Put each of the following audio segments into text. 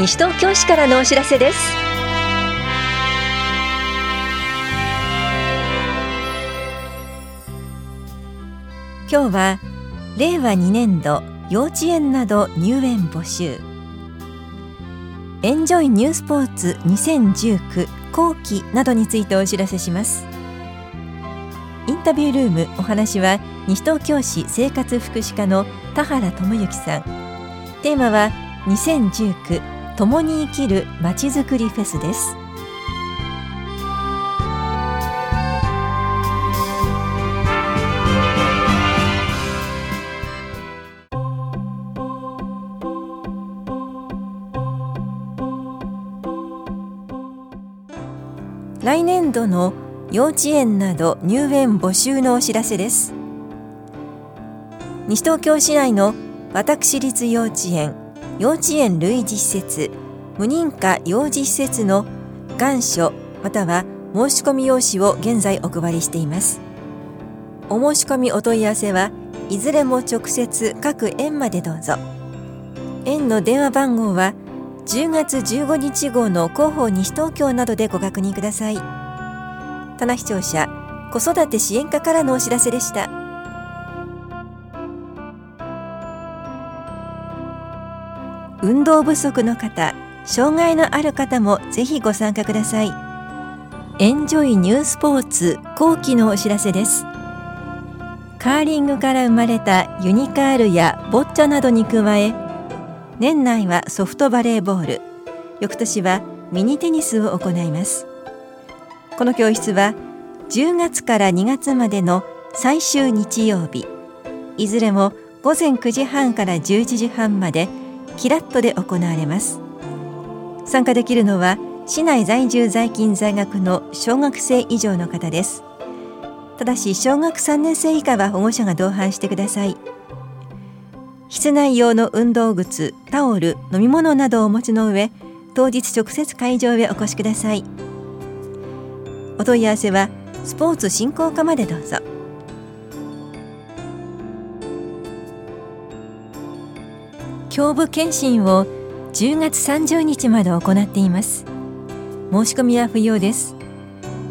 西東京市からのお知らせです。今日は令和2年度幼稚園など入園募集。エンジョイニュースポーツ2019後期などについてお知らせします。インタビュールームお話は西東京市生活福祉課の田原智之さん。テーマは2019共に生きるまちづくりフェスです。来年度の幼稚園など入園募集のお知らせです。西東京市内の私立幼稚園幼稚園類似施設無認可幼児施設の願書または申し込み用紙を現在お配りしています。お申し込みお問い合わせはいずれも直接各園までどうぞ。園の電話番号は10月15日号の広報西東京などでご確認ください。棚視聴者子育て支援課からのお知らせでした。運動不足の方障害のある方もぜひご参加ください。エンジョイニュースポーツ後期のお知らせです。カーリングから生まれたユニカールやボッチャなどに加え年内はソフトバレーボール翌年はミニテニスを行います。この教室は10月から2月までの最終日曜日。いずれも午前9時半から11時半までキラットで行われます。参加できるのは市内在住在勤在学の小学生以上の方です。ただし小学3年生以下は保護者が同伴してください。室内用の運動靴タオル飲み物などをお持ちの上当日直接会場へお越しください。お問い合わせはスポーツ振興課までどうぞ。胸部検診を10月30日まで行っています。申し込みは不要です。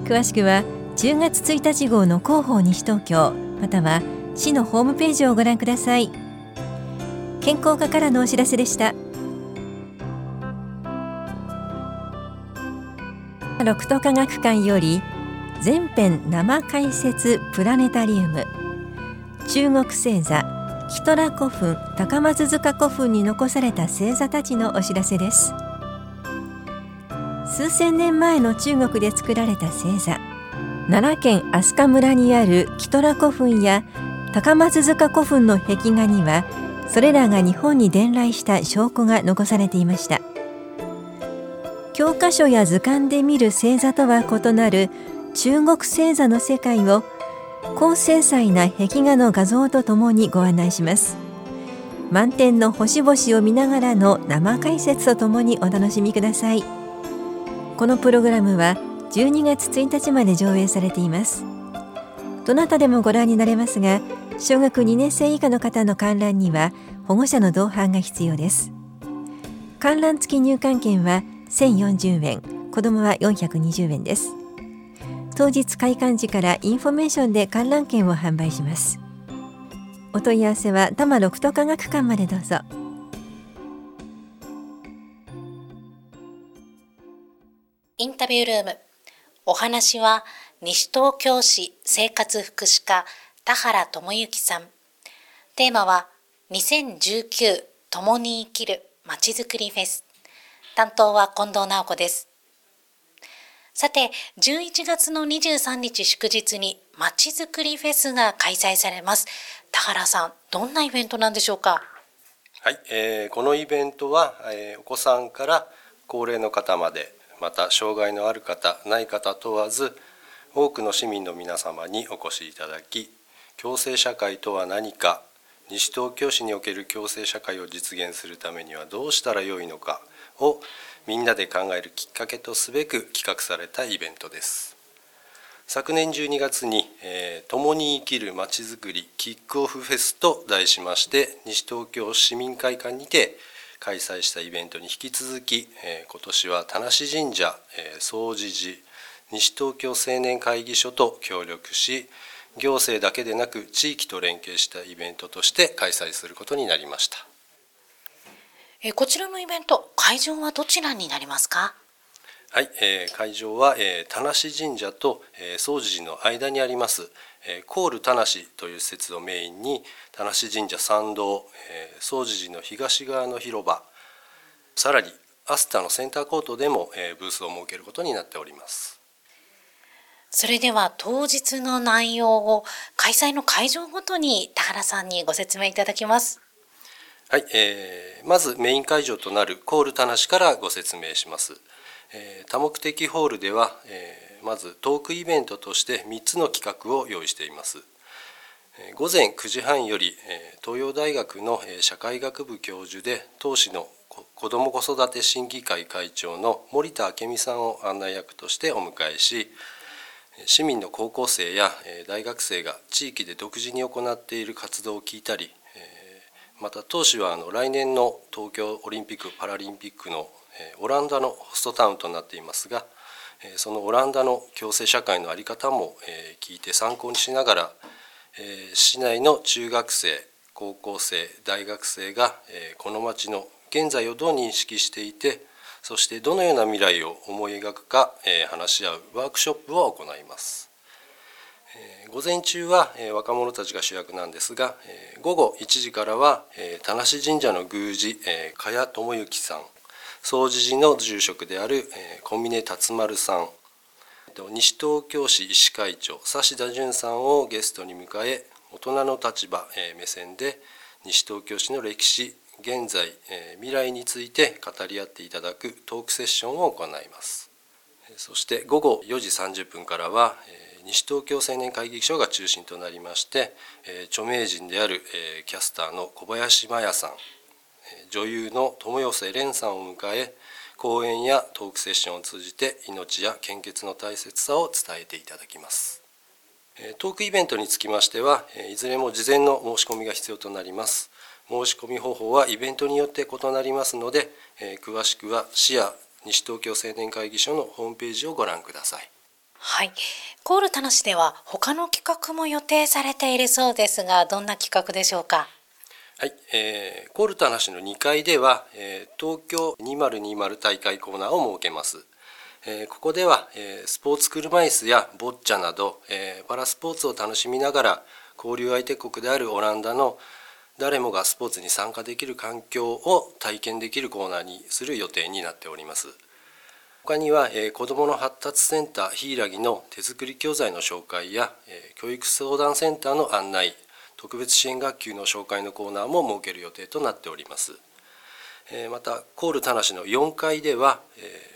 詳しくは10月1日号の広報西東京または市のホームページをご覧ください。健康課からのお知らせでした。六都科学館より全編生解説プラネタリウム。中国星座キトラ古墳高松塚古墳に残された星座たちのお知らせです。数千年前の中国で作られた星座。奈良県飛鳥村にあるキトラ古墳や高松塚古墳の壁画にはそれらが日本に伝来した証拠が残されていました。教科書や図鑑で見る星座とは異なる中国星座の世界を高精細な壁画の画像とともにご案内します。満天の星々を見ながらの生解説とともにお楽しみください。このプログラムは12月1日まで上映されています。どなたでもご覧になれますが小学2年生以下の方の観覧には保護者の同伴が必要です。観覧付き入館券は1040円子どもは420円です。当日開館時からインフォメーションで観覧券を販売します。お問い合わせは多摩六都科学館までどうぞ。インタビュールーム。お話は西東京市生活福祉課田原智之さん。テーマは2019共に生きるまちづくりフェス。担当は近藤直子です。さて、11月の23日祝日にまちづくりフェスが開催されます。田原さん、どんなイベントなんでしょうか？はい、えー、このイベントは、えー、お子さんから高齢の方まで、また障害のある方、ない方問わず、多くの市民の皆様にお越しいただき、共生社会とは何か、西東京市における共生社会を実現するためにはどうしたらよいのかをみんなで考えるきっかけとすべく企画されたイベントです。昨年12月に「えー、共に生きるまちづくりキックオフフェス」と題しまして西東京市民会館にて開催したイベントに引き続き今年は田無神社総持寺西東京青年会議所と協力し行政だけでなく地域と連携したイベントとして開催することになりました。こちらのイベント会場はどちらになりますか？はい、えー、会場は、えー、田無神社と、えー、総持寺の間にあります、えー、コール田無という施設をメインに田無神社参道、えー、総持寺の東側の広場さらにアスタのセンターコートでも、えー、ブースを設けることになっております。それでは当日の内容を開催の会場ごとに田原さんにご説明いただきますはい、えー、まずメイン会場となるコール田無からご説明しますえ多目的ホールでは、えまずトークイベントとして3つの企画を用意しています。午前9時半より東洋大学の社会学部教授で当時の子ども子育て審議会会長の森田明美さんを案内役としてお迎えし市民の高校生や大学生が地域で独自に行っている活動を聞いたりまた当時はあの来年の東京オリンピック・パラリンピックのオランダのホストタウンとなっていますがそのオランダの共生社会の在り方も聞いて参考にしながら市内の中学生高校生大学生がこの町の現在をどう認識していてそしてどのような未来を思い描くか話し合うワークショップを行います。午前中は若者たちが主役なんですが午後1時からは田無神社の宮司茅智之さん総持寺の住職である小峰達丸さん西東京市医師会長指田淳さんをゲストに迎え大人の立場目線で西東京市の歴史現在未来について語り合っていただくトークセッションを行います。そして午後4時30分からは西東京青年会議所が中心となりましてえ著名人であるえキャスターの小林麻也さん女優の友寄蓮さんを迎え講演やトークセッションを通じて命や献血の大切さを伝えていただきます。トークイベントにつきましてはいずれも事前の申し込みが必要となります。申し込み方法はイベントによって異なりますので詳しくは市や西東京青年会議所のホームページをご覧ください。はいコール田無では他の企画も予定されているそうですがどんな企画でしょうか？はい、えー、コールタナシの2階では、えー、東京2020大会コーナーを設けます。えー、ここでは、えー、スポーツ車椅子やボッチャなど、えー、パラスポーツを楽しみながら交流相手国であるオランダの誰もがスポーツに参加できる環境を体験できるコーナーにする予定になっております。他には、えー、子どもの発達センターひいらぎの手作り教材の紹介や、えー、教育相談センターの案内特別支援学級の紹介のコーナーも設ける予定となっております。またコール田無の4階では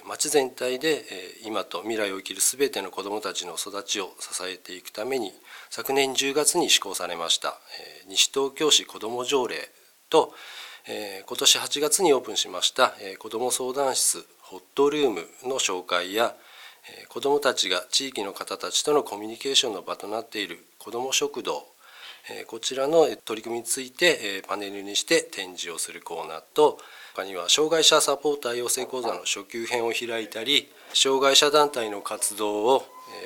町全体で今と未来を生きる全ての子どもたちの育ちを支えていくために昨年10月に施行されました西東京市子ども条例と今年8月にオープンしました子ども相談室ホットルームの紹介や子どもたちが地域の方たちとのコミュニケーションの場となっている子ども食堂こちらの取り組みについてパネルにして展示をするコーナーと他には障害者サポーター養成講座の初級編を開いたり障害者団体の活動を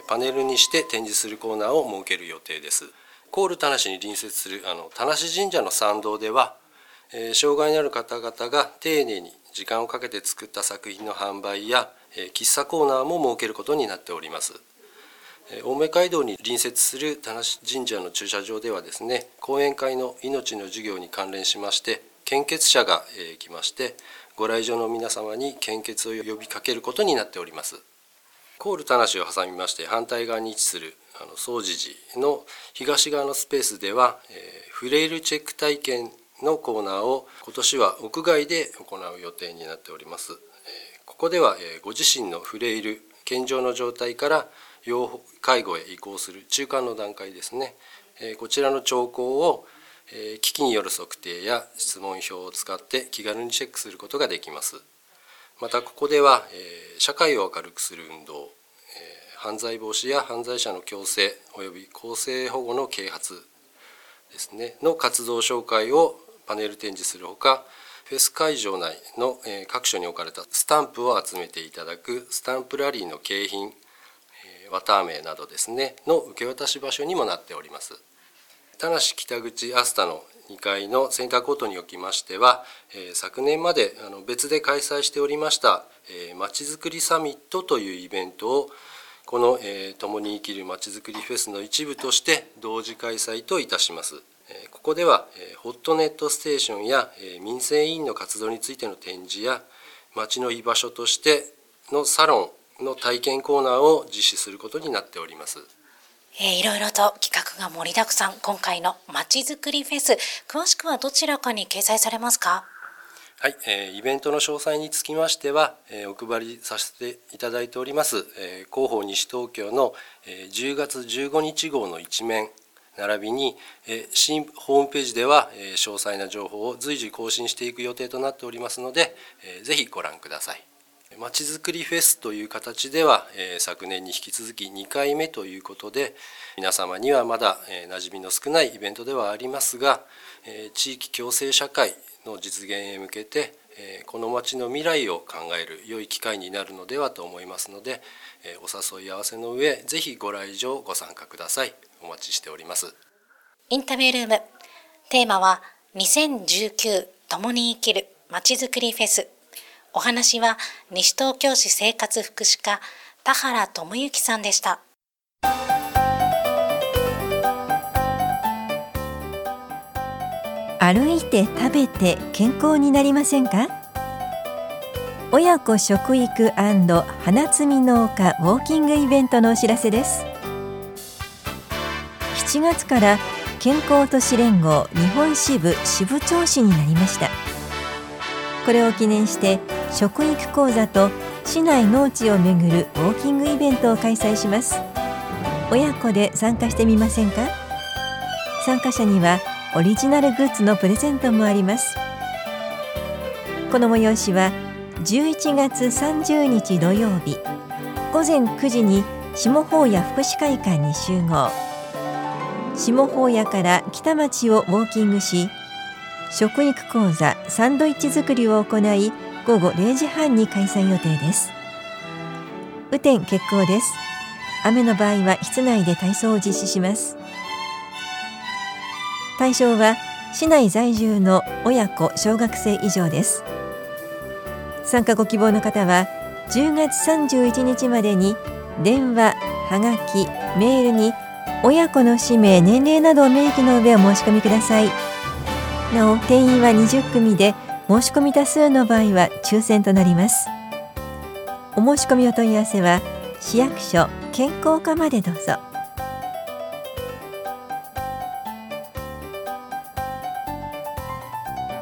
パネルにして展示するコーナーを設ける予定です。コール田無に隣接するあの田無神社の参道では障害のある方々が丁寧に時間をかけて作った作品の販売や喫茶コーナーも設けることになっております。青梅街道に隣接する田無神社の駐車場ではですね講演会の命の授業に関連しまして献血者が来ましてご来場の皆様に献血を呼びかけることになっておりますコール田無を挟みまして反対側に位置するあの総持寺の東側のスペースでは、えー、フレイルチェック体験のコーナーを今年は屋外で行う予定になっております、ここでは、ご自身のフレイル健常の状態から要介護へ移行する中間の段階ですね。こちらの兆候を機器による測定や質問票を使って気軽にチェックすることができます。またここでは社会を明るくする運動犯罪防止や犯罪者の強制及び公正保護の啓発ですねの活動紹介をパネル展示するほかフェス会場内の各所に置かれたスタンプを集めていただくスタンプラリーの景品綿あめなどですねの受け渡し場所にもなっております田無北口アスタの2階のセンターコートにおきましては、昨年まで別で開催しておりましたまちづくりサミットというイベントをこの、え共に生きるまちづくりフェスの一部として同時開催といたします。ここではホットネットステーションや民生委員の活動についての展示や町の居場所としてのサロンの体験コーナーを実施することになっております。えー、いろいろと企画が盛りだくさん今回のまちづくりフェス詳しくはどちらかに掲載されますか？はい、えー、イベントの詳細につきましては、えー、お配りさせていただいております、えー、広報西東京の、えー、10月15日号の一面並びに、新ホームページでは、詳細な情報を随時更新していく予定となっておりますので、ぜひご覧ください。まちづくりフェスという形では、昨年に引き続き2回目ということで皆様にはまだ、え馴染みの少ないイベントではありますが、地域共生社会の実現へ向けて、この町の未来を考える良い機会になるのではと思いますので、えお誘い合わせの上ぜひご来場ご参加ください。お待ちしております。インタビュールーム。テーマは2019共に生きるまちづくりフェス。お話は西東京市生活福祉課田原智之さんでした。歩いて食べて健康になりませんか？親子食育花摘み農家ウォーキングイベントのお知らせです。7月から健康都市連合日本支部支部長市になりました。これを記念して食育講座と市内農地をめぐるウォーキングイベントを開催します。親子で参加してみませんか？参加者にはオリジナルグッズのプレゼントもあります。この催しは11月30日土曜日。午前9時に下法屋福祉会館に集合。下法屋から北町をウォーキングし食育講座サンドイッチ作りを行い午後0時半に開催予定です。雨天決行です。雨の場合は室内で体操を実施します。対象は市内在住の親子小学生以上です。参加ご希望の方は10月31日までに電話、はがき、メールに親子の氏名、年齢などを明記の上お申し込みください。なお定員は20組で申し込み多数の場合は抽選となります。お申し込みお問い合わせは市役所健康課までどうぞ。